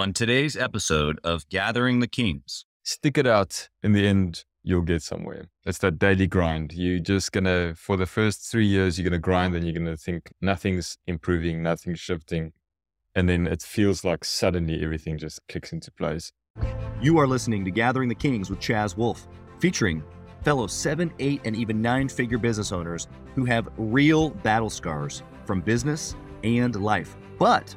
On today's episode of Gathering the Kings, stick it out. In the end, you'll get somewhere. It's that daily grind. You're just going to, for the first three years, you're going to grind and you're going to think nothing's improving, nothing's shifting. And then it feels like suddenly everything just kicks into place. You are listening to Gathering the Kings with Chaz Wolfe, featuring fellow seven, eight, and even nine figure business owners who have real battle scars from business and life, but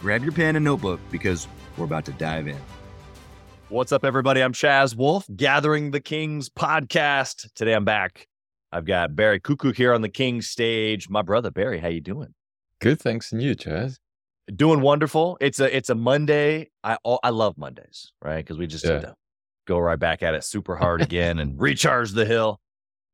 Grab your pen and notebook because we're about to dive in. What's up, everybody? I'm Chaz Wolfe, Gathering the Kings podcast. Today I'm back. I've got Barry Kukkuk here on the Kings stage. My brother Barry, how you doing? Good, thanks. And you, Chaz? Doing wonderful. It's a it's a Monday. I I love Mondays, right? Because we just yeah. to go right back at it super hard again and recharge the hill.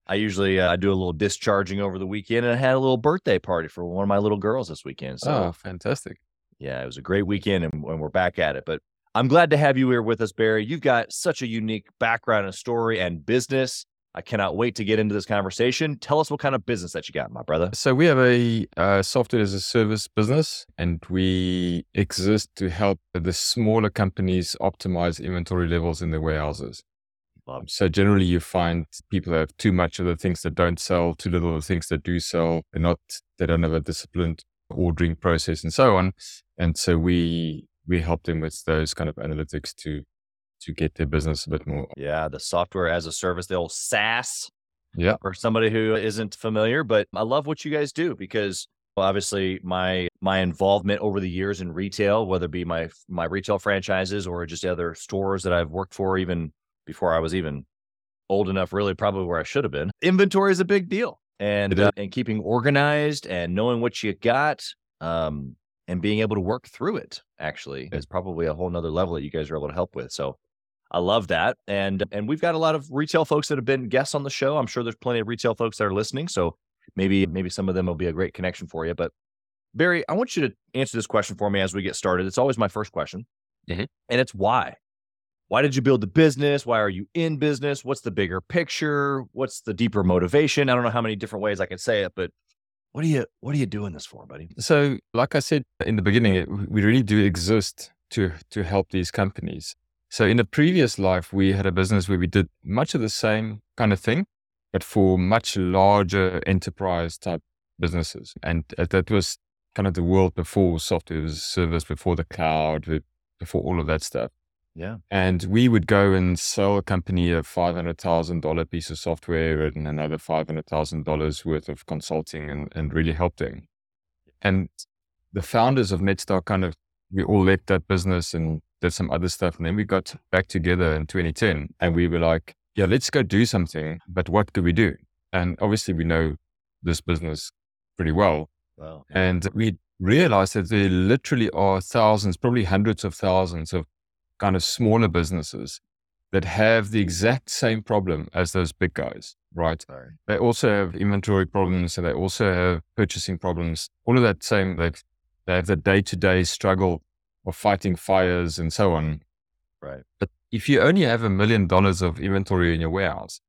I usually uh, I do a little discharging over the weekend, and I had a little birthday party for one of my little girls this weekend. So, oh, fantastic! Yeah, it was a great weekend and, and we're back at it. But I'm glad to have you here with us, Barry. You've got such a unique background and story and business. I cannot wait to get into this conversation. Tell us what kind of business that you got, my brother. So we have a uh, software as a service business, and we exist to help the smaller companies optimize inventory levels in their warehouses. So generally, you find people have too much of the things that don't sell, too little of the things that do sell. They're not, they don't have a disciplined ordering process, and so on and so we we help them with those kind of analytics to to get their business a bit more. Yeah, the software as a service, the old SaaS. Yeah. For somebody who isn't familiar, but I love what you guys do because well, obviously my my involvement over the years in retail, whether it be my my retail franchises or just other stores that I've worked for, even before I was even old enough, really probably where I should have been. Inventory is a big deal, and uh, and keeping organized and knowing what you got. Um, and being able to work through it actually is probably a whole nother level that you guys are able to help with. So I love that. And and we've got a lot of retail folks that have been guests on the show. I'm sure there's plenty of retail folks that are listening. So maybe maybe some of them will be a great connection for you. But Barry, I want you to answer this question for me as we get started. It's always my first question. Mm-hmm. And it's why? Why did you build the business? Why are you in business? What's the bigger picture? What's the deeper motivation? I don't know how many different ways I can say it, but what are you What are you doing this for, buddy? So, like I said in the beginning, we really do exist to to help these companies. So, in a previous life, we had a business where we did much of the same kind of thing, but for much larger enterprise type businesses, and uh, that was kind of the world before software as a service, before the cloud, before all of that stuff. Yeah. And we would go and sell a company a $500,000 piece of software and another $500,000 worth of consulting and, and really help them. And the founders of Netstock kind of, we all left that business and did some other stuff. And then we got back together in 2010 and we were like, yeah, let's go do something. But what could we do? And obviously we know this business pretty well. Wow. And we realized that there literally are thousands, probably hundreds of thousands of kind of smaller businesses that have the exact same problem as those big guys, right? Sorry. They also have inventory problems and they also have purchasing problems. All of that same, they they have the day to day struggle of fighting fires and so on. Right. But if you only have a million dollars of inventory in your warehouse,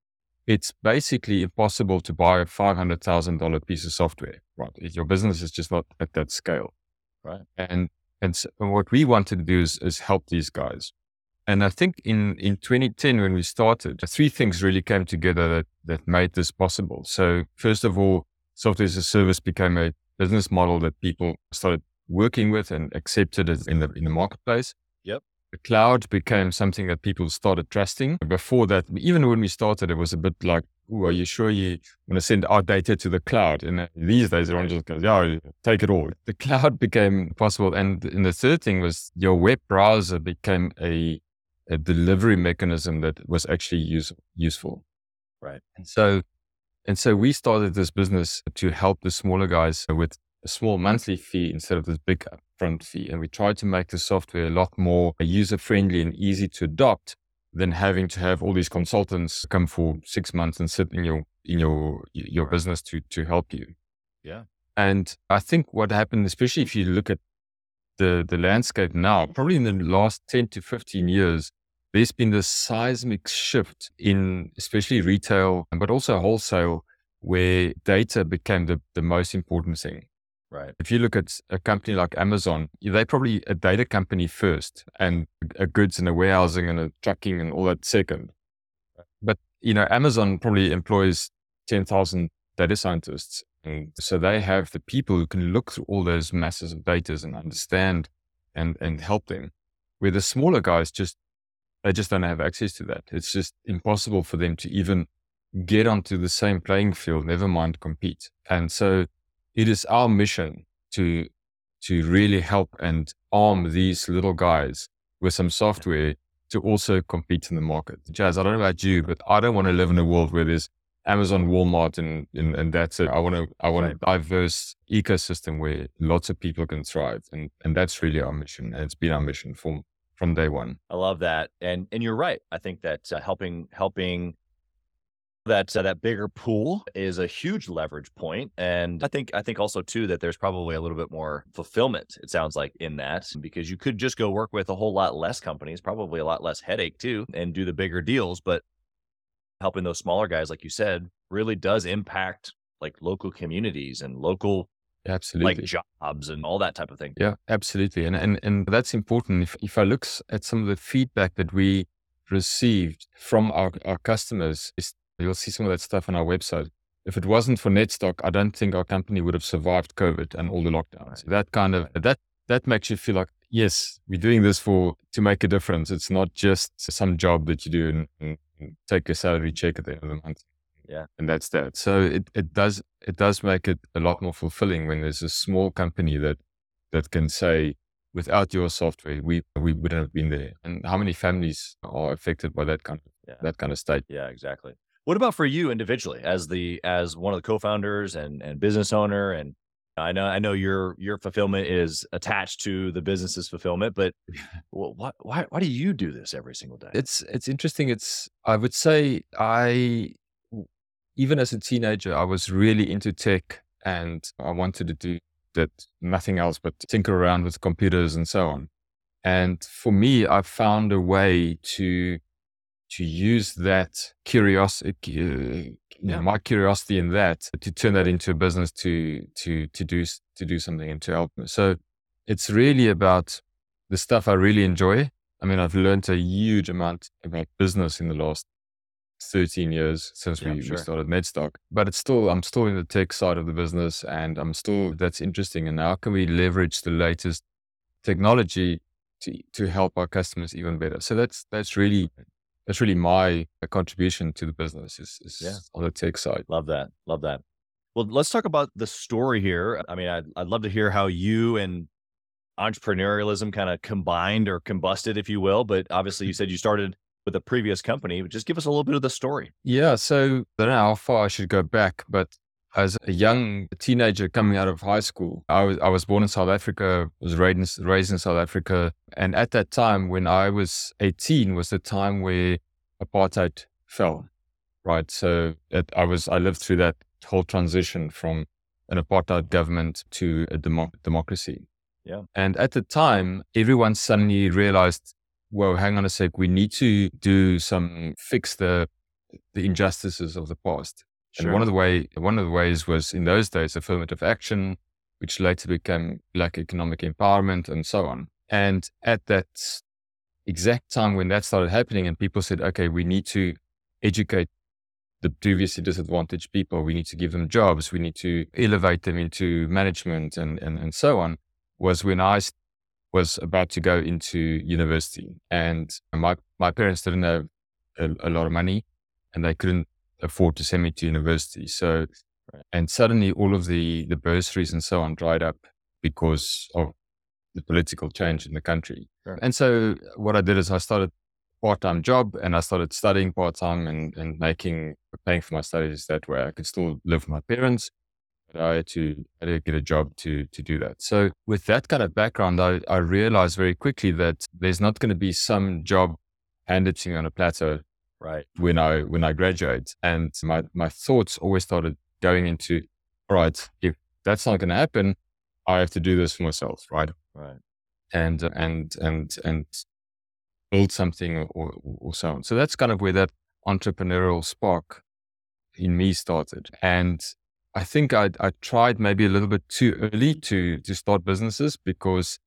it's basically impossible to buy a $500,000 piece of software, right? Your business is just not at that scale. Right. And and so what we wanted to do is, is help these guys. And I think in, in 2010, when we started, three things really came together that, that made this possible. So first of all, software as a service became a business model that people started working with and accepted in the, in the marketplace. Yep. The cloud became something that people started trusting. Before that, even when we started, it was a bit like, Ooh, are you sure you want to send our data to the cloud? And uh, these days, everyone just goes, yeah, take it all. The cloud became possible. And, and the third thing was your web browser became a, a delivery mechanism that was actually use, useful. Right. And so, and so we started this business to help the smaller guys with a small monthly fee instead of this big upfront fee. And we tried to make the software a lot more user friendly and easy to adopt than having to have all these consultants come for six months and sit in your in your your business to to help you. Yeah. And I think what happened, especially if you look at the the landscape now, mm. probably in the last 10 to 15 years, there's been this seismic shift in especially retail, but also wholesale, where data became the, the most important thing. Right. If you look at a company like Amazon, they're probably a data company first and a goods and a warehousing and a trucking and all that second. But, you know, Amazon probably employs 10,000 data scientists. And so they have the people who can look through all those masses of data and understand and, and help them. Where the smaller guys just, they just don't have access to that. It's just impossible for them to even get onto the same playing field, never mind compete. And so it is our mission to to really help and arm these little guys with some software to also compete in the market. Chaz, I don't know about you, but I don't want to live in a world where there's Amazon, Walmart, and and, and that's it. I want to I want a diverse ecosystem where lots of people can thrive, and and that's really our mission, and it's been our mission from from day one. I love that, and and you're right. I think that uh, helping helping that uh, that bigger pool is a huge leverage point and i think i think also too that there's probably a little bit more fulfillment it sounds like in that because you could just go work with a whole lot less companies probably a lot less headache too and do the bigger deals but helping those smaller guys like you said really does impact like local communities and local absolutely. like jobs and all that type of thing. Yeah absolutely and and, and that's important. If, if i look at some of the feedback that we received from our, our customers is You'll see some of that stuff on our website. If it wasn't for Netstock, I don't think our company would have survived COVID and all the lockdowns. Right. That kind of that that makes you feel like yes, we're doing this for to make a difference. It's not just some job that you do and, and, and take your salary check at the end of the month. Yeah, and that's that. So it it does it does make it a lot more fulfilling when there's a small company that that can say without your software, we we wouldn't have been there. And how many families are affected by that kind of yeah. that kind of state? Yeah, exactly. What about for you individually as the as one of the co-founders and and business owner and I know I know your your fulfillment is attached to the business's fulfillment, but why why why do you do this every single day? It's it's interesting. It's I would say I even as a teenager I was really into tech and I wanted to do that nothing else but tinker around with computers and so on. And for me, I found a way to to use that curiosity, uh, yeah. my curiosity in that to turn that into a business to, to, to do, to do something and to help. So it's really about the stuff I really enjoy. I mean, I've learned a huge amount about business in the last 13 years since yeah, we, sure. we started Netstock, but it's still, I'm still in the tech side of the business and I'm still, that's interesting. And how can we leverage the latest technology to, to help our customers even better? So that's, that's really that's really my uh, contribution to the business is, is yeah. on the tech side. Love that. Love that. Well, let's talk about the story here. I mean, I'd, I'd love to hear how you and entrepreneurialism kind of combined or combusted, if you will. But obviously, you mm-hmm. said you started with a previous company. Just give us a little bit of the story. Yeah. So I don't know how far I should go back, but as a young teenager coming out of high school, I was I was born in South Africa, was raised raised in South Africa, and at that time when I was 18 was the time where apartheid fell, right? So it, I was I lived through that whole transition from an apartheid government to a demo- democracy. Yeah. And at the time, everyone suddenly realized, well, hang on a sec, we need to do some fix the the injustices of the past. Sure. And one of the way one of the ways was in those days affirmative action, which later became black economic empowerment and so on. And at that exact time when that started happening and people said, okay, we need to educate the previously disadvantaged people. We need to give them jobs. We need to elevate them into management and, and, and so on was when I was about to go into university and my, my parents didn't have a, a lot of money and they couldn't afford to send me to university. So, and suddenly all of the, the bursaries and so on dried up because of the political change in the country. Sure. And so uh, what I did is I started part-time job and I started studying part-time and, and making, paying for my studies that way. I could still live with my parents, but I had to, I had to get a job to to do that. So with that kind of background, I, I realized very quickly that there's not going to be some job handed to me on a platter right when I when I graduate. And my my thoughts always started going into, all right, if that's not going to happen, I have to do this for myself, right? right And and and and build something or, or, so on. So that's kind of where that entrepreneurial spark in me started. And I think I, I tried maybe a little bit too early to to start businesses because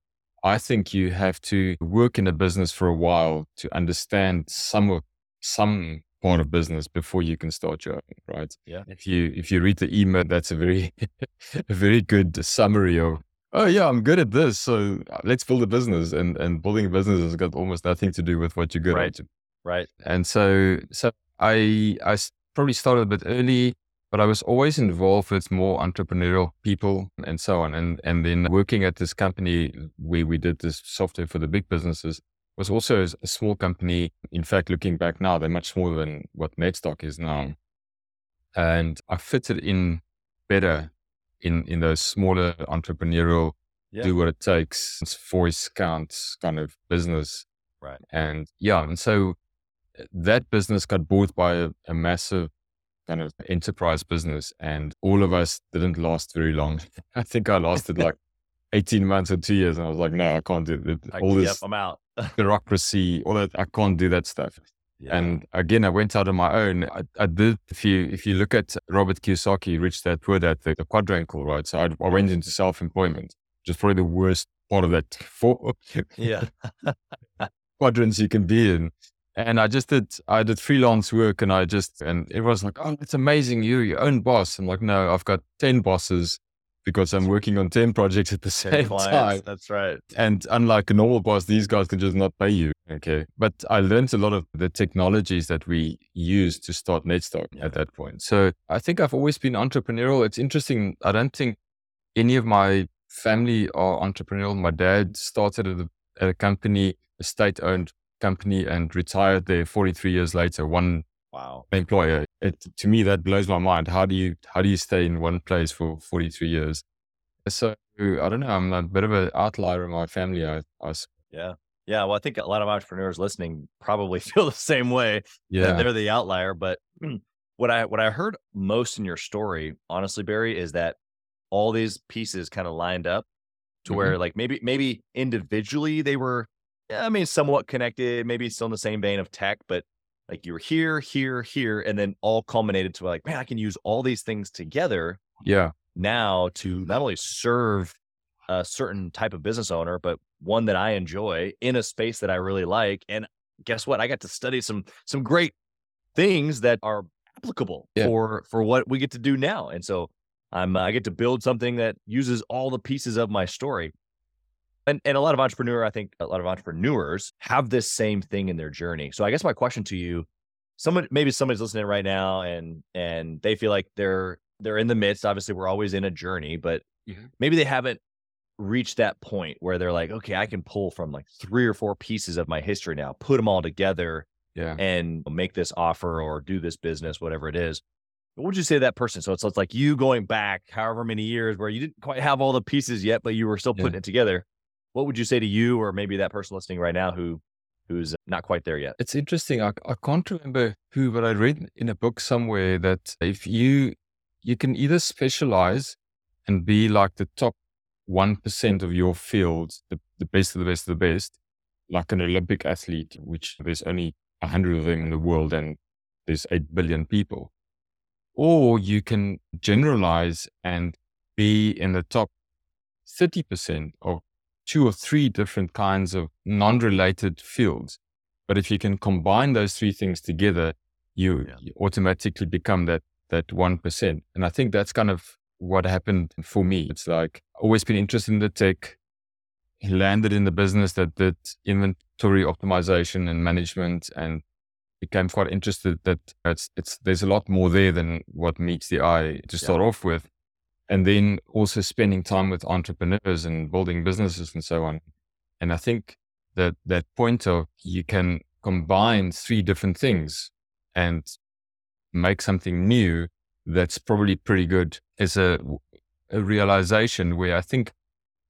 I think you have to work in a business for a while to understand some of some part of business before you can start your own, right? Yeah. If you if you read the email, that's a very a very good summary of oh yeah, I'm good at this, so uh, let's build a business. And and building a business has got almost nothing to do with what you're good Right. at. right And so so I I probably started a bit early, but I was always involved with more entrepreneurial people and so on. And and then working at this company where we did this software for the big businesses was also a small company. In fact, looking back now, they're much smaller than what Netstock is now. And I fitted in better in in those smaller entrepreneurial Yeah. do what it takes voice counts kind of business Right. and yeah and so uh, that business got bought by a, a massive kind of enterprise business and all of us didn't last very long i think i lasted like 18 months or two years and i was like no i can't do it all yep this i'm out bureaucracy all that i can't do that stuff Yeah. and again, I went out on my own. I, I did. If you if you look at Robert Kiyosaki, Rich Dad Poor Dad, the, the quadrangle, right? So I, I went into self employment, which is probably the worst part of that four yeah quadrants you can be in. And I just did. I did freelance work, and I just and everyone's like, "Oh, it's amazing! You're your own boss." I'm like, "No, I've got ten bosses." Because I'm working on 10 projects at the same clients, time. that's right And unlike a normal boss, these guys can just not pay you. Okay. But I learned a lot of the technologies that we use to start Netstock Yeah. at that point. So I think I've always been entrepreneurial. It's interesting. I don't think any of my family are entrepreneurial. My dad started at a, at a company, a state owned company, and retired there 43 years later, one wow employer. It, to me, that blows my mind. How do you, how do you stay in one place for 43 years? So I don't know. I'm a bit of an outlier in my family. I, I yeah yeah well i think a lot of entrepreneurs listening probably feel the same way that yeah. they're the outlier. But what I what I heard most in your story, honestly, Barry, is that all these pieces kind of lined up to Mhm. where like maybe maybe individually they were, yeah, I mean, somewhat connected, maybe still in the same vein of tech, but like you were here, here, here, and then all culminated to like, man, I can use all these things together Yeah. now to not only serve a certain type of business owner, but one that I enjoy in a space that I really like. And guess what? I got to study some some great things that are applicable Yeah. for for what we get to do now. And so I'm uh, I get to build something that uses all the pieces of my story. And and a lot of entrepreneur, I think a lot of entrepreneurs have this same thing in their journey. So I guess my question to you, someone maybe somebody's listening right now and and they feel like they're they're in the midst. Obviously, we're always in a journey, but Mhm. maybe they haven't reached that point where they're like, okay, I can pull from like three or four pieces of my history now, put them all together, Yeah. and make this offer or do this business, whatever it is. What would you say to that person? So it's, it's like you going back however many years where you didn't quite have all the pieces yet, but you were still Yeah. putting it together. What would you say to you or maybe that person listening right now who who's not quite there yet? It's interesting. I, I can't remember who, but I read in a book somewhere that if you you can either specialize and be like the top one percent of your field, the, the best of the best of the best, like an Olympic athlete, which there's only a hundred of them in the world and there's eight billion people. Or you can generalize and be in the top 30% of two or three different kinds of non-related fields. But if you can combine those three things together, you, Yeah. you automatically become that that one percent. And I think that's kind of what happened for me. It's like always been interested in the tech, landed in the business that did inventory optimization and management, and became quite interested that it's it's there's a lot more there than what meets the eye to start off with. And then also spending time with entrepreneurs and building businesses and so on. And I think that that point of you can combine three different things and make something new that's probably pretty good is a a realization where I think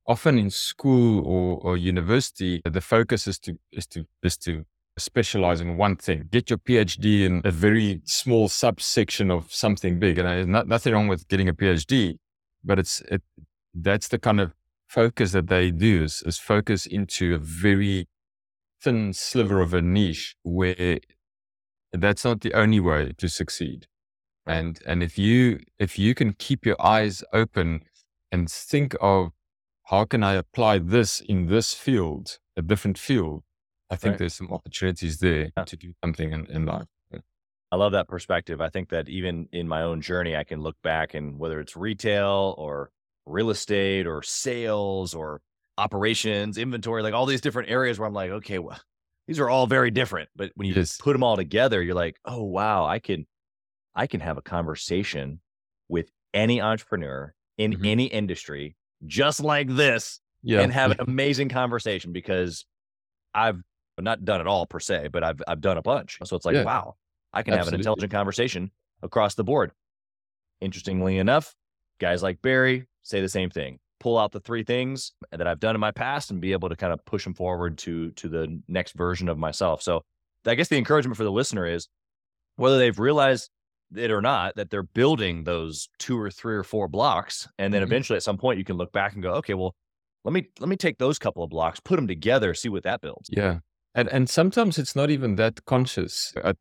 often in school or, or university, the focus is to is to is to specialize in one thing. Get your PhD in a very small subsection of something big. And there's not, nothing wrong with getting a PhD, but it's it, that's the kind of focus that they do is, is focus into a very thin sliver of a niche where that's not the only way to succeed. And and if you if you can keep your eyes open and think of how can I apply this in this field, a different field, I think right. there's some opportunities there yeah. to do something in, in life. I love that perspective. I think that even in my own journey, I can look back and whether it's retail or real estate or sales or operations, inventory, like all these different areas where I'm like, okay, well, these are all very different. But when you yes. put them all together, you're like, oh wow, I can I can have a conversation with any entrepreneur in mm-hmm. any industry just like this yeah. and have an amazing conversation because I've not done it all per se, but I've I've done a bunch. So it's like, yeah. wow, I can Absolutely. have an intelligent conversation across the board. Interestingly enough, guys like Barry say the same thing. Pull out the three things that I've done in my past and be able to kind of push them forward to to the next version of myself. So I guess the encouragement for the listener is whether they've realized it or not that they're building those two or three or four blocks and then mm-hmm. eventually at some point you can look back and go okay well let me let me take those couple of blocks put them together see what that builds yeah and and sometimes it's not even that conscious i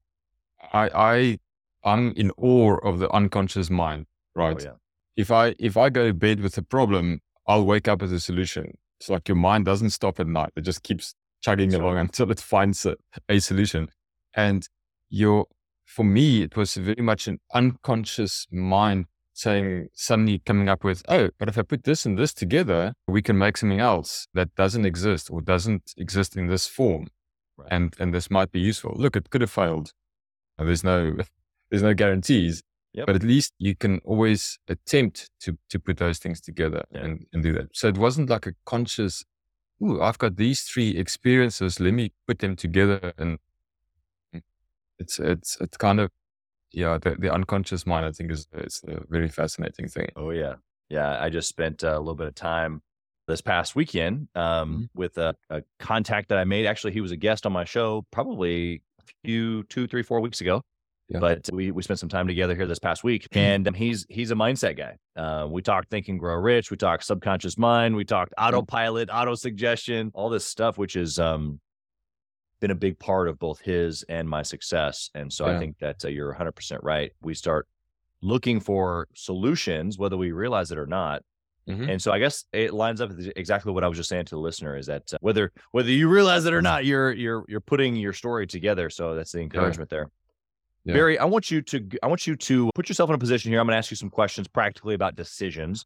i, I i'm in awe of the unconscious mind oh, right oh, yeah. if i if i go to bed with a problem i'll wake up with a solution it's like your mind doesn't stop at night it just keeps chugging along until it finds a, a solution and your for me, it was very much an unconscious mind saying, suddenly coming up with, oh, but if I put this and this together, we can make something else that doesn't exist or doesn't exist in this form. Right. And, and this might be useful. Look, it could have failed. There's no, there's no guarantees, yep. but at least you can always attempt to, to put those things together yeah. and, and do that. So it wasn't like a conscious, ooh, I've got these three experiences. Let me put them together and it's it's it's kind of yeah the, the unconscious mind i think is it's a very fascinating thing oh yeah yeah i just spent a little bit of time this past weekend um, mm-hmm. with a, a, contact that i made actually he was a guest on my show probably few two three four weeks ago yeah. but we, we spent some time together here this past week mm-hmm. and um, he's he's a mindset guy uh, we talked think and grow rich we talked subconscious mind we talked mm-hmm. autopilot auto suggestion all this stuff which is um been a big part of both his and my success. And so yeah. I think that uh, you're 100% right. We start looking for solutions, whether we realize it or not. Mm-hmm. And so I guess it lines up with exactly what I was just saying to the listener is that uh, whether whether you realize it or not, you're you're you're putting your story together. So that's the encouragement yeah. there. Yeah. Barry, I want you to I want you to put yourself in a position here. I'm going to ask you some questions practically about decisions,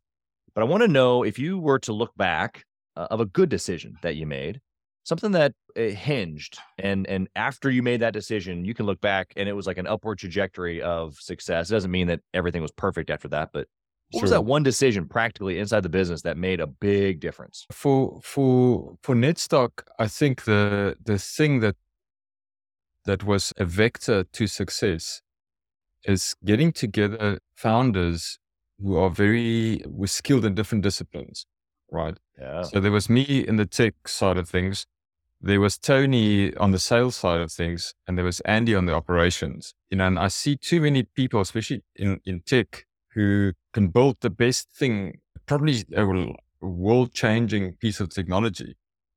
but I want to know if you were to look back uh, of a good decision that you made, something that eh, hinged and and after you made that decision you can look back and it was like an upward trajectory of success it doesn't mean that everything was perfect after that but what sure. was that one decision practically inside the business that made a big difference for for for netstock i think the the thing that that was a vector to success is getting together founders who are very were skilled in different disciplines right yeah so there was me in the tech side of things there was Tony on the sales side of things, and there was Andy on the operations. You know, and I see too many people, especially in, in tech, who can build the best thing, probably a world changing piece of technology,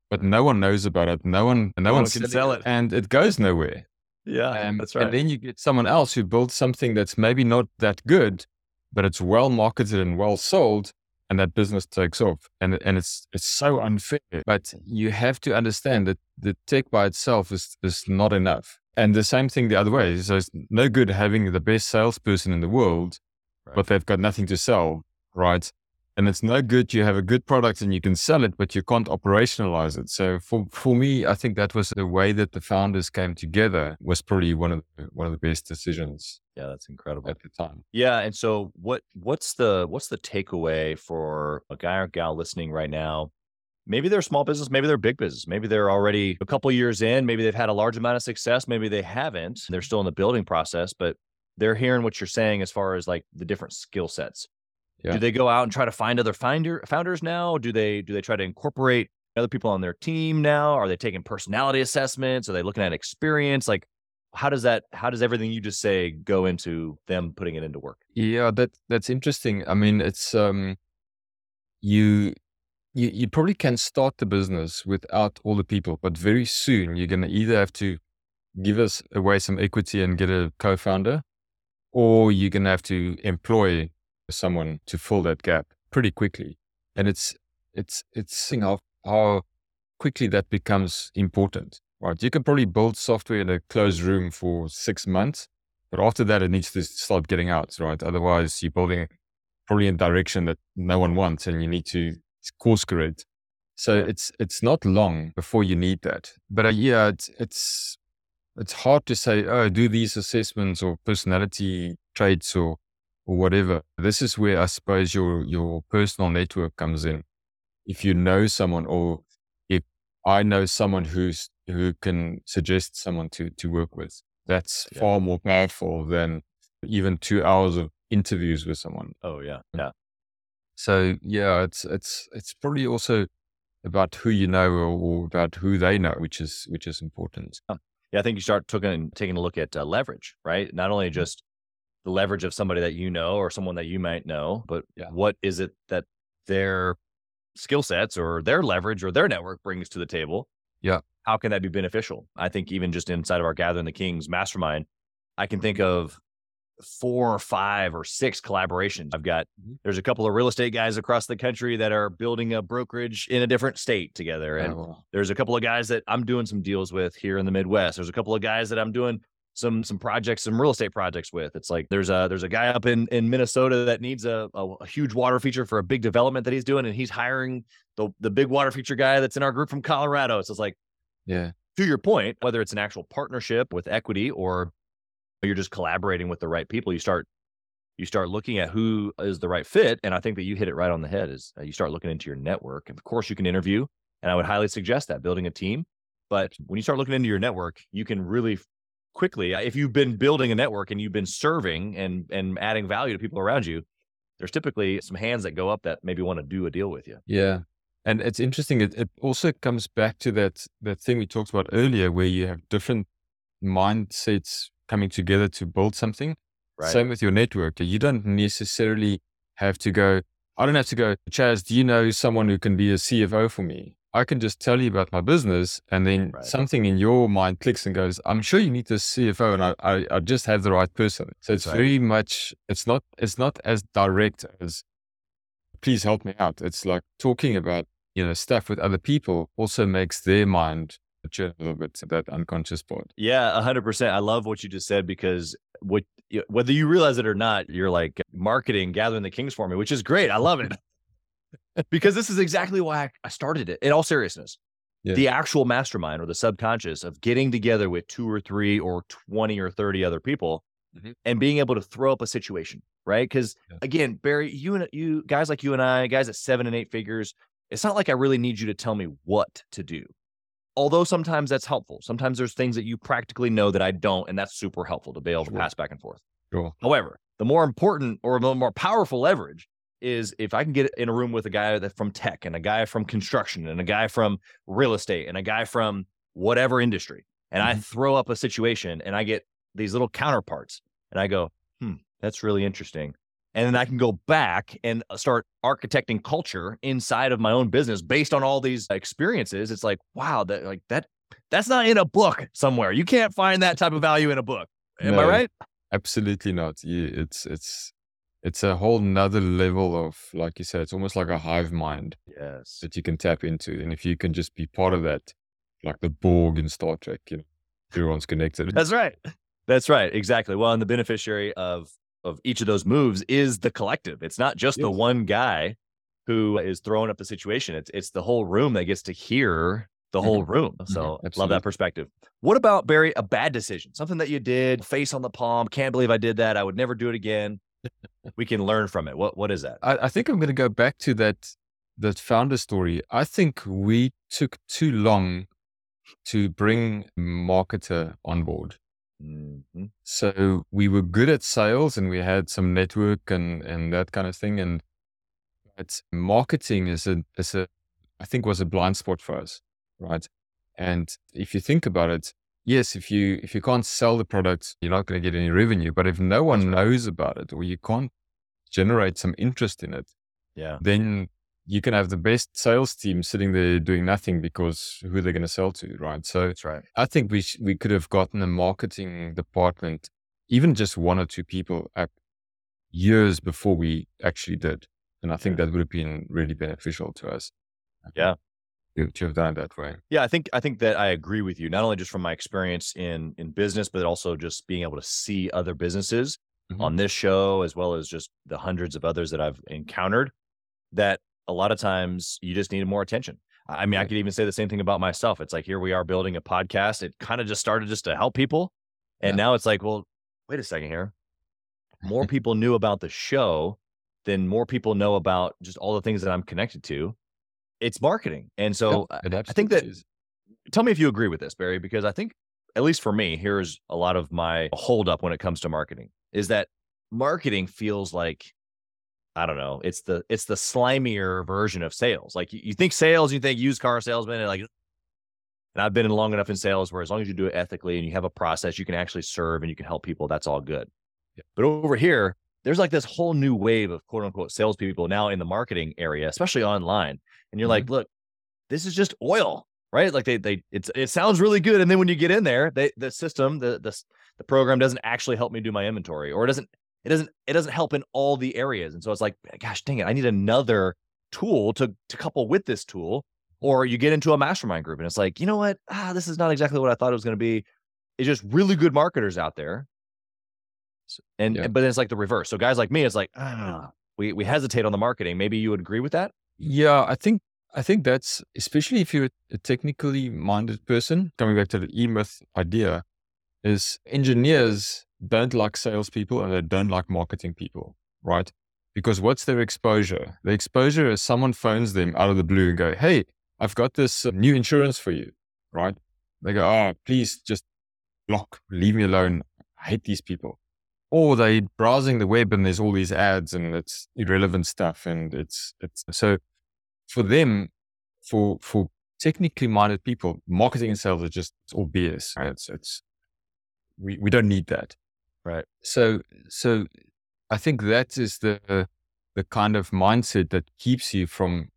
but no one knows about it. No one, no, no one can sell it, and it goes nowhere. Yeah, um, that's right. And then you get someone else who builds something that's maybe not that good, but it's well marketed and well sold, and that business takes off. And and it's it's so unfair. But you have to understand that the tech by itself is is not enough. And the same thing the other way. So it's no good having the best salesperson in the world. But they've got nothing to sell, right? And it's no good you have a good product and you can sell it, but you can't operationalize it. So for, for me, I think that was the way that the founders came together was probably one of the, one of the best decisions. Yeah, that's incredible at the time. Yeah, and so what what's the what's the takeaway for a guy or gal listening right now? Maybe they're a small business, maybe they're big business, maybe they're already a couple years in, maybe they've had a large amount of success, maybe they haven't. They're still in the building process, but they're hearing what you're saying as far as like the different skill sets Yeah. Do they go out and try to find other finder founders now? Do they do they try to incorporate other people on their team now? Are they taking personality assessments? Are they looking at experience? Like how does that how does everything you just say go into them putting it into work? Yeah, that that's interesting. I mean, it's um you you you probably can start the business without all the people, but very soon you're gonna either have to give us away some equity and get a co-founder, or you're gonna have to employ someone to fill that gap pretty quickly. And it's it's it's seeing how how quickly that becomes important. Right. You can probably build software in a closed room for six months, but after that it needs to start getting out, right? Otherwise you're building probably in a direction that no one wants and you need to course correct. So it's it's not long before you need that. But uh, yeah, it's it's it's hard to say, oh, do these assessments or personality traits or or whatever. This is where I suppose your your personal network comes in. If you know someone or if I know someone who's who can suggest someone to to work with, that's Yeah. far more powerful than even two hours of interviews with someone. Oh yeah. Mm. Yeah. So yeah, it's it's it's probably also about who you know or, or about who they know, which is which is important. Yeah, I think you start taking taking a look at uh, leverage, right? Not only Mm-hmm. just the leverage of somebody that you know or someone that you might know, but Yeah. what is it that their skill sets or their leverage or their network brings to the table? Yeah. How can that be beneficial? I think even just inside of our Gathering the Kings mastermind, I can think of four or five or six collaborations. I've got Mhm. there's a couple of real estate guys across the country that are building a brokerage in a different state together. And Oh, there's a couple of guys that I'm doing some deals with here in the Midwest. There's a couple of guys that I'm doing some some projects, some real estate projects with. It's like there's a there's a guy up in in Minnesota that needs a, a, a huge water feature for a big development that he's doing, and he's hiring the the big water feature guy that's in our group from Colorado. So it's like yeah, to your point, whether it's an actual partnership with equity or you're just collaborating with the right people, you start you start looking at who is the right fit. And I think that you hit it right on the head. Is uh, you start looking into your network. And of course, you can interview, and I would highly suggest that building a team. But when you start looking into your network, you can really quickly, if you've been building a network and you've been serving and and adding value to people around you, there's typically some hands that go up that maybe want to do a deal with you. yeah. And it's interesting. It, it also comes back to that that thing we talked about earlier, where you have different mindsets coming together to build something. Right. Same with your network. You don't necessarily have to go. I don't have to go, Chaz. Do you know someone who can be a CFO for me? I can just tell you about my business, and then Right. something in your mind clicks and goes, "I'm sure you need this CFO," and I, I, I just have the right person. So it's right. very much. It's not. It's not as direct as, "Please help me out." It's like talking about you know stuff with other people also makes their mind a little bit. That unconscious part. Yeah, a hundred percent. I love what you just said because what whether you realize it or not, you're like marketing, gathering the kings for me, which is great. I love it because this is exactly why I- started it. In all seriousness, Yeah. the actual mastermind or the subconscious of getting together with two or three or twenty or thirty other people Mhm. and being able to throw up a situation, right? Because Yeah. again, Barry, you and you guys like you and I, guys at seven and eight figures, it's not like I really need you to tell me what to do although sometimes that's helpful. Sometimes there's things that you practically know that I don't, and that's super helpful to be able to pass back and forth. Sure. However, the more important or the more powerful leverage is if I can get in a room with a guy that from tech and a guy from construction and a guy from real estate and a guy from whatever industry, and I Mhm. throw up a situation and I get these little counterparts, and I go, hmm, that's really interesting. And then I can go back and uh, start architecting culture inside of my own business based on all these experiences. It's like, wow, that like that that's not in a book somewhere. You can't find that type of value in a book. Am I right? Absolutely not. It's it's it's a whole nother level of like you said, it's almost like a hive mind Yes. that you can tap into. And if you can just be part of that, like the Borg in Star Trek, you know, everyone's connected. That's right. That's right. Exactly. Well, and the beneficiary of of each of those moves is the collective. It's not just the one guy who is throwing up the situation. It's it's the whole room that gets to hear the whole mm-hmm. room. So mm-hmm. love that perspective. What about Barry? A bad decision, something that you did, face on the palm. Can't believe I did that. I would never do it again. we can learn from it. What what is that? I, I think I'm gonna go back to that that founder story. I think we took too long to bring marketer on board. Mhm. So we were good at sales and we had some network and, and that kind of thing. And But marketing is a, is a, I think was a blind spot for us, right? And if you think about it, yes, if you, if you can't sell the product, you're not going to get any revenue. But if no one knows about it or you can't generate some interest in it, Yeah. then you can have the best sales team sitting there doing nothing because who they're going to sell to, right? So That's right. I think we sh- we could have gotten a marketing department, even just one or two people, up years before we actually did, and I think that would have been really beneficial to us. Yeah. to, to have done that way. Yeah, I think I think that I agree with you. Not only just from my experience in in business, but also just being able to see other businesses Mhm. on this show, as well as just the hundreds of others that I've encountered. That a lot of times you just needed more attention. I mean, I could even say the same thing about myself. It's like here we are building a podcast. It kind of just started just to help people, and Yeah. now it's like, well, wait a second here. More people knew about the show, than more people know about just all the things that I'm connected to. It's marketing, and so Yeah, I think that tell me if you agree with this, Barry, because I think, at least for me, here's a lot of my holdup when it comes to marketing is that marketing feels like, I don't know, it's the it's the slimier version of sales. Like you, you think sales, you think used car salesman, and like and I've been in long enough in sales where as long as you do it ethically and you have a process, you can actually serve and you can help people. That's all good. Yeah. But over here, there's like this whole new wave of quote unquote salespeople now in the marketing area, especially online. And you're mm-hmm. like, look, this is just oil, right? Like they they it's it sounds really good, and then when you get in there, they the system the the the program doesn't actually help me do my inventory, or it doesn't it doesn't it doesn't help in all the areas, and so it's like, gosh, dang it, I need another tool to to couple with this tool. Or you get into a mastermind group, and it's like, you know what? Ah, this is not exactly what I thought it was going to be. It's just really good marketers out there, and Yeah. but then it's like the reverse. So guys like me, it's like, ah, we we hesitate on the marketing. Maybe you would agree with that. Yeah, I think I think that's especially if you're a technically minded person. Coming back to the E Myth idea, is engineers don't like salespeople and they don't like marketing people, right? Because what's their exposure? The exposure is someone phones them out of the blue and go, "Hey, I've got this uh, new insurance for you," right? They go, "Oh, please just block, leave me alone. I hate these people." Or they browsing the web and there's all these ads and it's irrelevant stuff and it's it's so for them, for for technically minded people, marketing and sales are just all BS. It's it's we we don't need that. Right. So so I think that is the the kind of mindset that keeps you from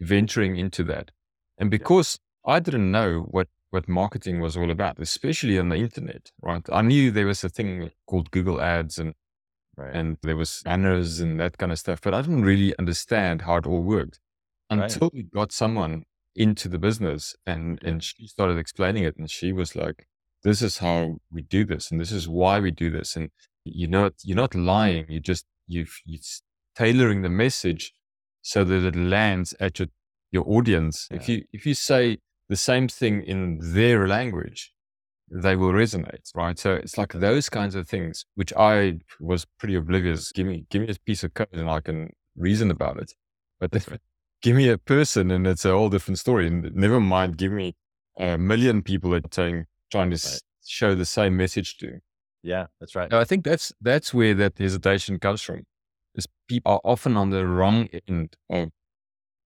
venturing into that. And because I didn't know what what marketing was all about, especially on the internet, right? I knew there was a thing called Google Ads and Right. and there was banners and that kind of stuff, but I didn't really understand how it all worked Right. until we got someone into the business and and she started explaining it and she was like this is how we do this and this is why we do this and you're not you're not lying you just you've you're tailoring the message so that it lands at your your audience. If you if you say the same thing in their language they will resonate right? So it's like those kinds of things which i was pretty oblivious give me give me a piece of code and i can reason about it. But if, give me a person and it's a whole different story and never mind give me a million people that are saying trying to s- show the same message to yeah, that's right. no, I think that's that's where that hesitation comes from. Is people are often on the wrong end of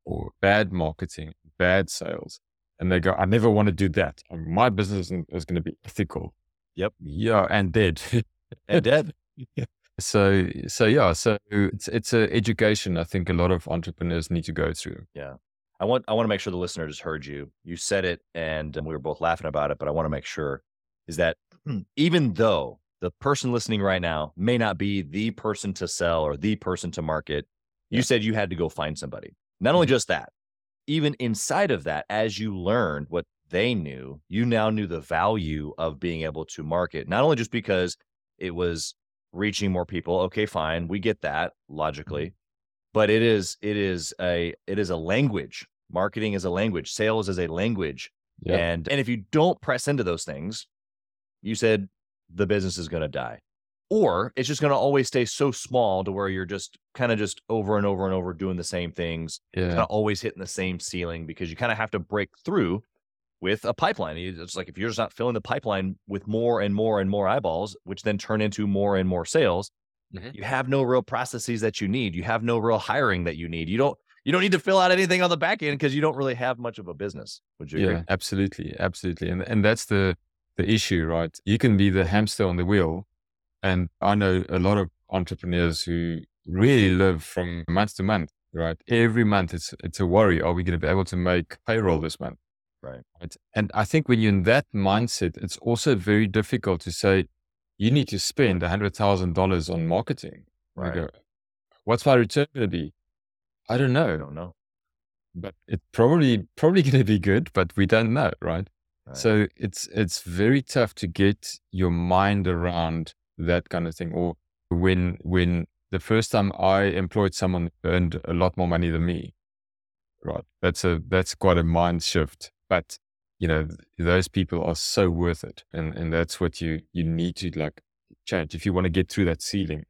or bad marketing, bad sales, and they go, "I never want to do that. My business is, going to be ethical." Yep. Yeah, and dead. and dead. so so yeah, so it's it's a education. I think a lot of entrepreneurs need to go through. I want I want to make sure the listener just heard you. You said it, and um, we were both laughing about it. But I want to make sure is that mm. even though the person listening right now may not be the person to sell or the person to market, you Yeah. said you had to go find somebody. Not only mm-hmm. just that, even inside of that, as you learned what they knew, you now knew the value of being able to market. Not only just because it was reaching more people. Okay, fine, we get that mm-hmm. logically, but it is it is a it is a language. Marketing is a language. Sales is a language. Yeah. And and if you don't press into those things, you said the business is going to die. Or it's just going to always stay so small to where you're just kind of just over and over and over doing the same things, kind of always hitting the same ceiling because you kind of have to break through with a pipeline. It's like if you're just not filling the pipeline with more and more and more eyeballs, which then turn into more and more sales, mm-hmm. you have no real processes that you need. You have no real hiring that you need. You don't you don't need to fill out anything on the back end because you don't really have much of a business. Would you yeah, agree? absolutely, absolutely. And and that's the the issue, right? You can be the hamster on the wheel, and I know a lot of entrepreneurs who really live from month to month, right? Every month it's it's a worry. Are we going to be able to make payroll this month? Right. right. And I think when you're in that mindset, it's also very difficult to say you need to spend a hundred thousand dollars on marketing. Right. Go, What's my return going to be? I don't know. I don't know. But it's probably probably going to be good, but we don't know, right? right? So it's it's very tough to get your mind around that kind of thing. Or when when the first time I employed someone earned a lot more money than me, right? That's a that's quite a mind shift. But you know, those people are so worth it, and and that's what you you need to like change if you want to get through that ceiling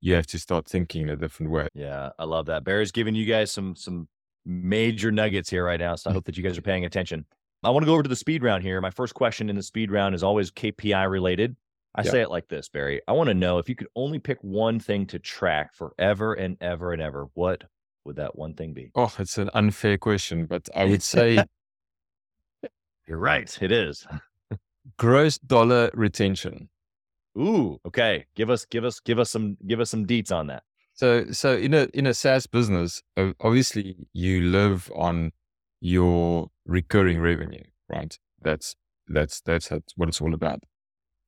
you have to start thinking in a different way. Yeah, I love that. Barry's giving you guys some some major nuggets here right now. So I hope that you guys are paying attention. I want to go over to the speed round here. My first question in the speed round is always KPI related. I yeah. say it like this, Barry. I want to know if you could only pick one thing to track forever and ever and ever, what would that one thing be? Oh, it's an unfair question, but I would say You're right. It is. gross dollar retention. Ooh, okay. Give us, give us, give us some, give us some deets on that. So, so in a in a SaaS business, obviously you live on your recurring revenue, right? That's that's that's what it's all about.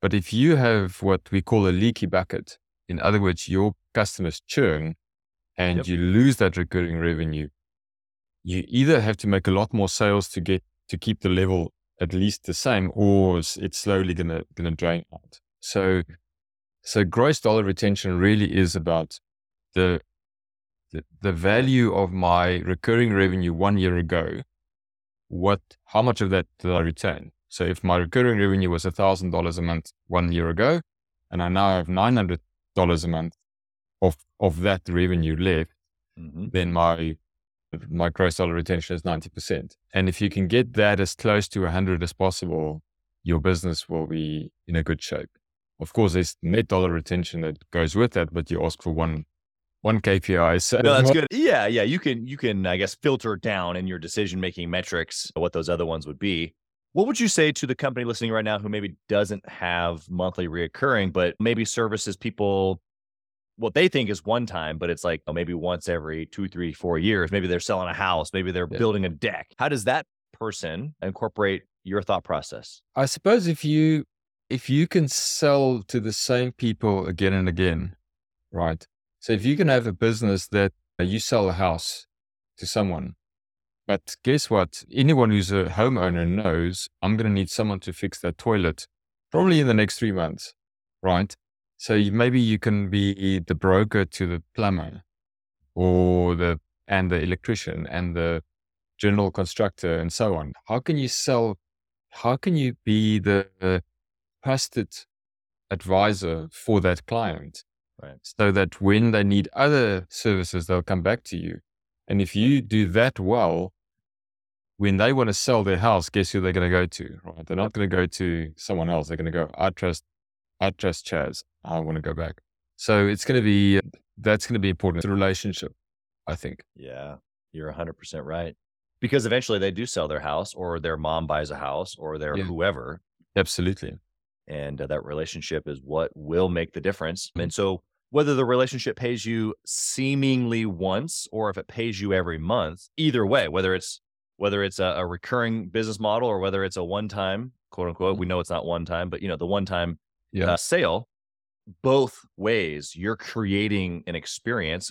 But if you have what we call a leaky bucket, in other words, your customers churn and yep. you lose that recurring revenue, you either have to make a lot more sales to get to keep the level at least the same, or it's slowly gonna gonna drain out. So, so gross dollar retention really is about the, the, the value of my recurring revenue one year ago. What, how much of that did I retain? So if my recurring revenue was thousand dollars a month one year ago, and I now have nine hundred dollars a month of of that revenue left, mm-hmm. then my my gross dollar retention is ninety percent. And if you can get that as close to hundred as possible, your business will be in a good shape. Of course, there's net dollar retention that goes with that, but you ask for one one KPI. So no, that's good. Yeah, yeah. You can you can I guess filter down in your decision making metrics what those other ones would be. What would you say to the company listening right now who maybe doesn't have monthly reoccurring, but maybe services people what they think is one time, but it's like oh, maybe once every two, three, four years. Maybe they're selling a house, maybe they're yeah. building a deck. How does that person incorporate your thought process? I suppose if you if you can sell to the same people again and again, right? So if you can have a business that uh, you sell a house to someone, but guess what? Anyone who's a homeowner knows I'm going to need someone to fix that toilet probably in the next three months, right? So you, maybe you can be the broker to the plumber or the, and the electrician and the general constructor and so on. How can you sell? How can you be the, uh, trusted advisor for that client. Right. So that when they need other services, they'll come back to you. And if you do that well, when they want to sell their house, guess who they're going to go to? Right? They're not going to go to someone else. They're going to go, I trust, I trust Chaz. I want to go back. So it's going to be, that's going to be important. It's a relationship, I think. Yeah, you're 100% right. Because eventually they do sell their house or their mom buys a house or their yeah. whoever. Absolutely and uh, that relationship is what will make the difference. And so, whether the relationship pays you seemingly once or if it pays you every month, either way, whether it's whether it's a, a recurring business model or whether it's a one time quote unquote, we know it's not one time, but you know the one time yeah. uh, sale, both ways you're creating an experience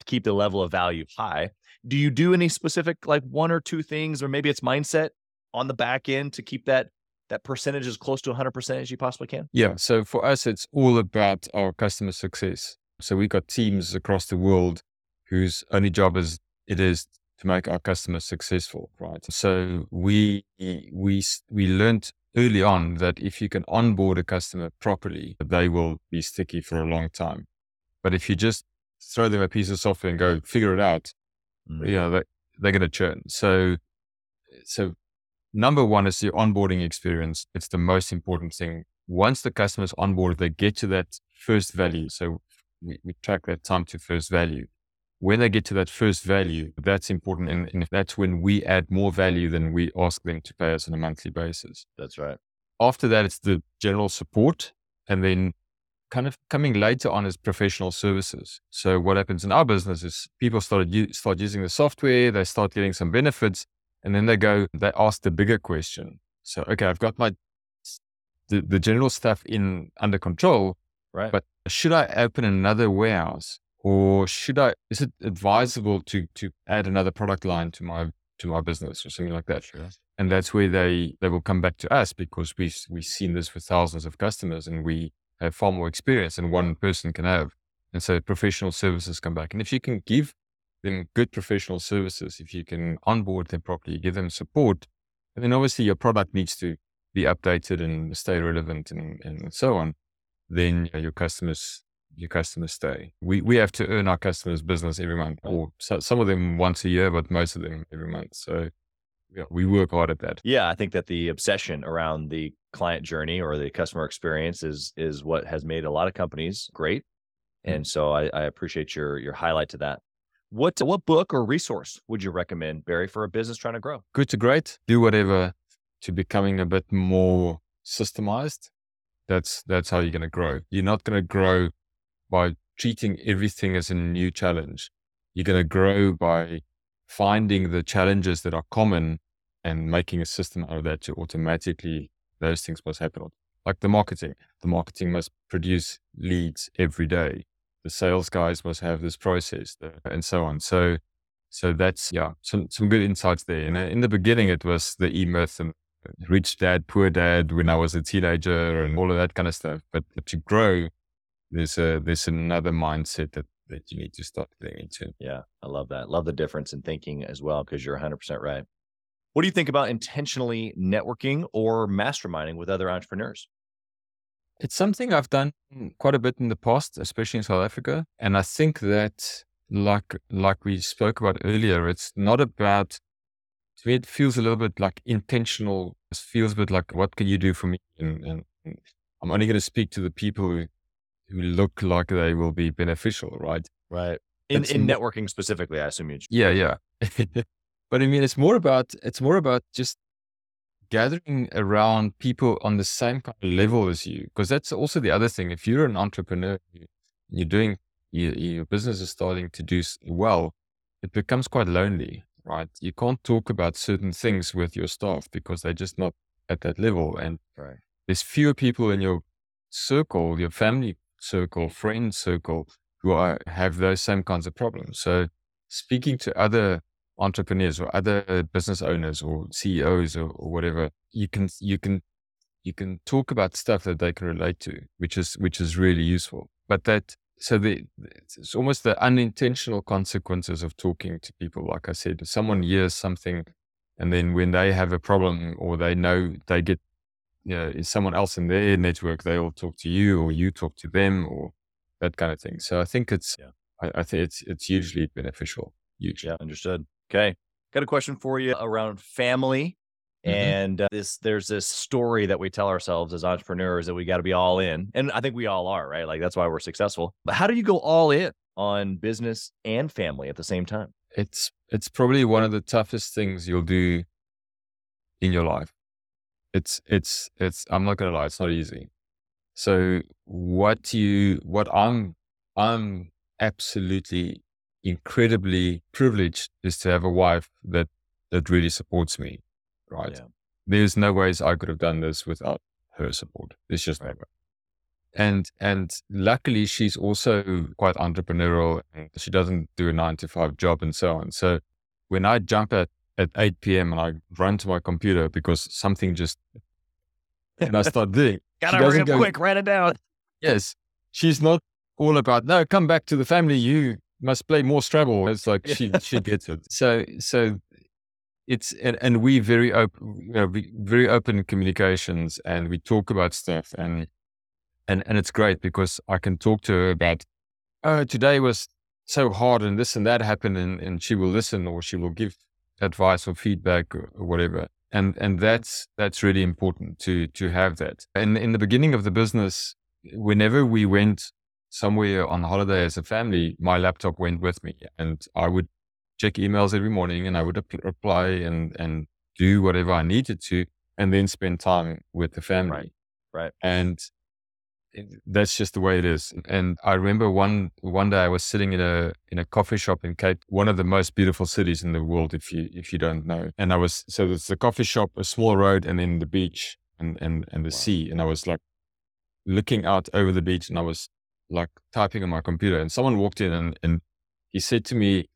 to keep the level of value high. Do you do any specific like one or two things, or maybe it's mindset on the back end to keep that that percentage as close to 100% as you possibly can? Yeah. So for us, it's all about our customer success. So we've got teams across the world whose only job is it is to make our customers successful, right? So we we we learned early on that if you can onboard a customer properly, they will be sticky for a long time. But if you just throw them a piece of software and go figure it out, mm. you know, they, they're going to churn. So so number one is the onboarding experience. It's the most important thing. Once the customer's onboarded, they get to that first value. So we, we track that time to first value. When they get to that first value, that's important. And, and that's when we add more value than we ask them to pay us on a monthly basis. That's right. After that, it's the general support. And then kind of coming later on is professional services. So what happens in our business is people start start using the software, they start getting some benefits, and then they go, they ask the bigger question. So, okay, I've got my, the, the general stuff in under control, right? But should I open another warehouse or should I, is it advisable to, to add another product line to my, to my business or something like that? Sure. And that's where they, they will come back to us because we, we've seen this with thousands of customers and we have far more experience than one person can have. And so professional services come back. And if you can give them good professional services, if you can onboard them properly, give them support, and then obviously your product needs to be updated and stay relevant and, and so on, then your customers your customers stay. We we have to earn our customers business every month, or so, some of them once a year, but most of them every month. So yeah, we work hard at that. Yeah, I think that the obsession around the client journey or the customer experience is is what has made a lot of companies great. Mm-hmm. And so I, I appreciate your your highlight to that. What what book or resource would you recommend, Barry, for a business trying to grow? Good to great. Do whatever to becoming a bit more systemized. That's that's how you're going to grow. You're not going to grow by treating everything as a new challenge. You're going to grow by finding the challenges that are common and making a system out of that to automatically those things must happen. Like the marketing, the marketing must produce leads every day. The sales guys must have this process and so on. So, so that's, yeah, some, some good insights there. And uh, in the beginning, it was the E Myth and uh, rich dad, poor dad when I was a teenager and all of that kind of stuff. But to grow, there's a, there's another mindset that that you need to start getting into. Yeah, I love that. Love the difference in thinking as well, because you're 100% right. What do you think about intentionally networking or masterminding with other entrepreneurs? It's something I've done quite a bit in the past, especially in South Africa. And I think that, like like we spoke about earlier, it's not about. To me, it feels a little bit like intentional. It feels a bit like, what can you do for me? And, and, and I'm only going to speak to the people who who look like they will be beneficial, right? Right. In, in networking specifically, I assume you. Yeah, yeah. but I mean, it's more about it's more about just gathering around people on the same kind of level as you, because that's also the other thing. If you're an entrepreneur, you're doing you, your business is starting to do well, it becomes quite lonely, right? You can't talk about certain things with your staff because they're just not at that level, and right. there's fewer people in your circle, your family circle, friend circle who are, have those same kinds of problems. So speaking to other entrepreneurs or other business owners or CEOs or, or whatever, you can, you can, you can talk about stuff that they can relate to, which is, which is really useful. But that, so the, it's almost the unintentional consequences of talking to people. Like I said, someone hears something and then when they have a problem or they know they get you know, is someone else in their network, they all talk to you or you talk to them or that kind of thing. So I think it's, yeah. I, I think it's, it's hugely beneficial. Hugely. Yeah, understood. Okay. Got a question for you around family. Mm-hmm. And uh, this, there's this story that we tell ourselves as entrepreneurs that we got to be all in. And I think we all are, right? Like that's why we're successful. But how do you go all in on business and family at the same time? It's, it's probably one of the toughest things you'll do in your life it's it's it's i'm not gonna lie it's not easy so what you what i'm i'm absolutely incredibly privileged is to have a wife that that really supports me right yeah. there's no ways i could have done this without her support it's just right. no way and and luckily she's also quite entrepreneurial she doesn't do a nine to five job and so on so when i jump at at 8 p.m. and I run to my computer because something just, and I start doing. Gotta up go, quick, write it down. Yes. She's not all about, no, come back to the family. You must play more Scrabble. It's like she, she gets it. So, so it's, and, and we very open, you know, very open communications and we talk about stuff and, and, and it's great because I can talk to her about, oh, today was so hard and this and that happened and, and she will listen or she will give advice or feedback or, whatever. And and that's that's really important to to have that. And in the beginning of the business, whenever we went somewhere on holiday as a family, my laptop went with me and I would check emails every morning and I would reply and, and do whatever I needed to and then spend time with the family. Right. Right. And that's just the way it is. And I remember one one day I was sitting in a in a coffee shop in Cape, one of the most beautiful cities in the world, if you if you don't know. And I was so it's a coffee shop, a small road, and then the beach and and and the wow. sea. And I was like looking out over the beach, and I was like typing on my computer. And someone walked in, and and he said to me,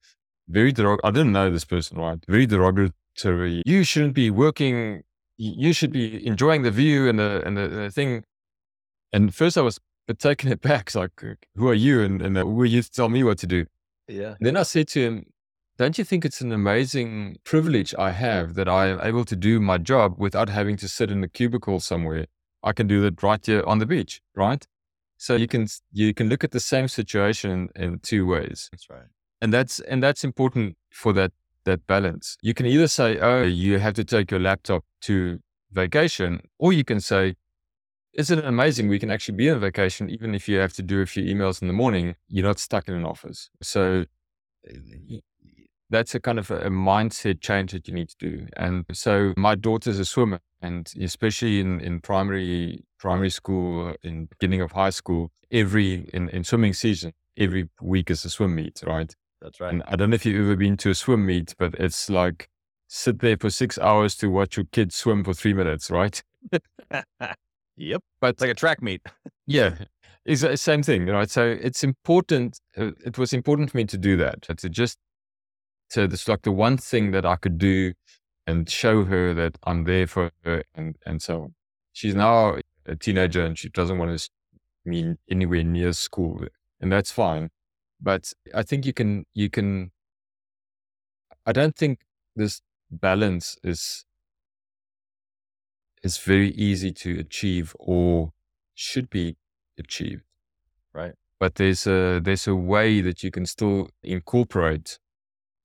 very derog. I didn't know this person, right? Very derogatory. You shouldn't be working. You should be enjoying the view and the and the, the thing and first I was taken it back. It's like, who are you? And, and uh, who are you to tell me what to do? Yeah. Then I said to him, don't you think it's an amazing privilege I have that I am able to do my job without having to sit in a cubicle somewhere? I can do that right here on the beach, right? So you can you can look at the same situation in two ways. That's right. And that's and that's important for that that balance. You can either say, "Oh, you have to take your laptop to vacation," or you can say, isn't it amazing? We can actually be on vacation, even if you have to do a few emails in the morning, you're not stuck in an office. So that's a kind of a, mindset change that you need to do. And so my daughter's a swimmer and especially in, in primary, primary school, uh, in beginning of high school, every, in, in swimming season, every week is a swim meet, right? That's right. And I don't know if you've ever been to a swim meet, but it's like sit there for six hours to watch your kids swim for three minutes, right? Yep. But it's like a track meet. yeah. It's the same thing, right? So it's important. Uh, it was important for me to do that. To just, so it's like the one thing that I could do and show her that I'm there for her and, and so on. She's now a teenager and she doesn't want to be anywhere near school and that's fine. But I think you can, you can, I don't think this balance is is very easy to achieve or should be achieved. Right. But there's a there's a way that you can still incorporate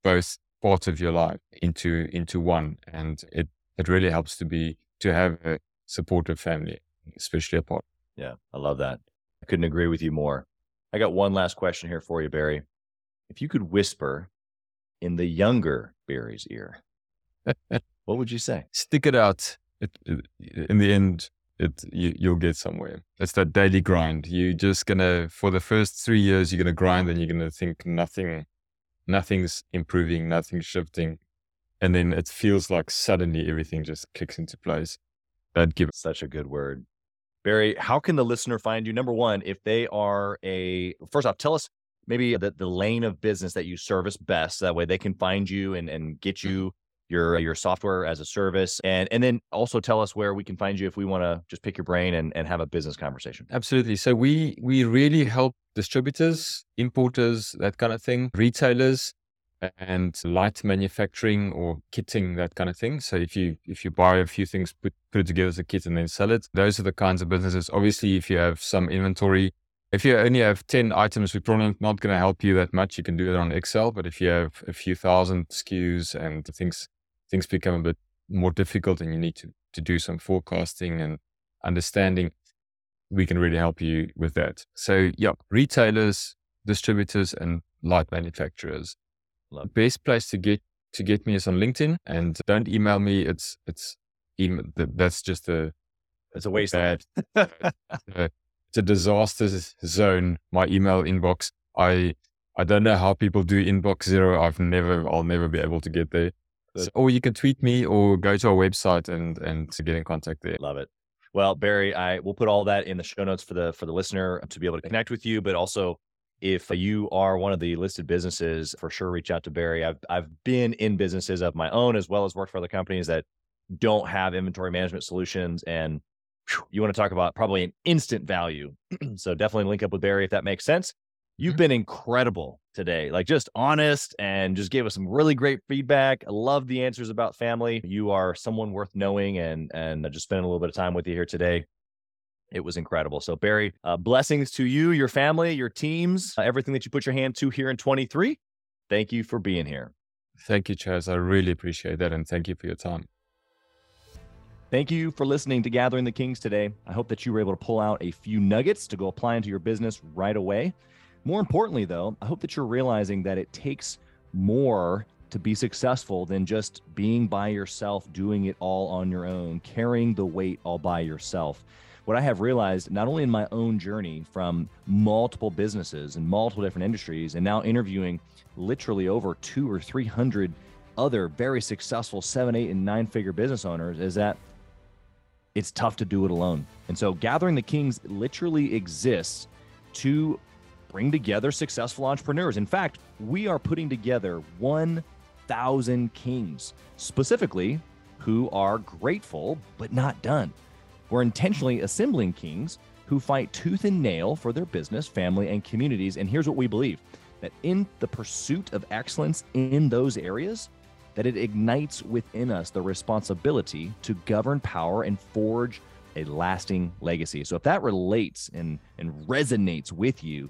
both parts of your life into into one. And it, it really helps to be to have a supportive family, especially a partner. Yeah, I love that. I couldn't agree with you more. I got one last question here for you, Barry. If you could whisper in the younger Barry's ear, what would you say? Stick it out it, it, in the end, it you, you'll get somewhere. It's that daily grind. You're just gonna for the first three years, you're gonna grind, and you're gonna think nothing, nothing's improving, nothing's shifting, and then it feels like suddenly everything just kicks into place. That gives such a good word. Barry, how can the listener find you? Number one, if they are a first off, tell us maybe the, the lane of business that you service best. That way they can find you and, and get mm-hmm. you your uh, your software as a service and and then also tell us where we can find you if we want to just pick your brain and, and have a business conversation. Absolutely. So we we really help distributors importers that kind of thing retailers and light manufacturing or kitting that kind of thing. So if you if you buy a few things put, put it together as a kit and then sell it those are the kinds of businesses. Obviously if you have some inventory if you only have 10 items, we're probably not going to help you that much. You can do it on Excel, but if you have a few thousand SKUs and things things become a bit more difficult and you need to, to do some forecasting and understanding, we can really help you with that. So, yeah, retailers, distributors, and light manufacturers. Love. Best place to get to get me is on LinkedIn, and don't email me. It's it's email. That's just a it's a waste. Bad. Uh, it's a disaster zone. My email inbox. I I don't know how people do inbox zero. I've never. I'll never be able to get there. So, or you can tweet me or go to our website and and to get in contact there. Love it. Well, Barry, I will put all that in the show notes for the for the listener to be able to connect with you, but also if you are one of the listed businesses, for sure reach out to Barry. I've I've been in businesses of my own as well as worked for other companies that don't have inventory management solutions and you want to talk about probably an instant value. so definitely link up with Barry if that makes sense. You've mm-hmm. been incredible today, like just honest and just gave us some really great feedback. I love the answers about family. You are someone worth knowing and and just spending a little bit of time with you here today. It was incredible. So Barry, uh, blessings to you, your family, your teams, uh, everything that you put your hand to here in 23. Thank you for being here. Thank you, Chaz. I really appreciate that. And thank you for your time. Thank you for listening to Gathering the Kings today. I hope that you were able to pull out a few nuggets to go apply into your business right away. More importantly, though, I hope that you're realizing that it takes more to be successful than just being by yourself, doing it all on your own, carrying the weight all by yourself. What I have realized, not only in my own journey from multiple businesses and multiple different industries, and now interviewing literally over two or 300 other very successful seven, eight, and nine figure business owners, is that it's tough to do it alone. And so Gathering the Kings literally exists to bring together successful entrepreneurs. In fact, we are putting together 1,000 kings, specifically who are grateful but not done. We're intentionally assembling kings who fight tooth and nail for their business, family, and communities. And here's what we believe that in the pursuit of excellence in those areas, that it ignites within us the responsibility to govern power and forge a lasting legacy. So if that relates and, and resonates with you,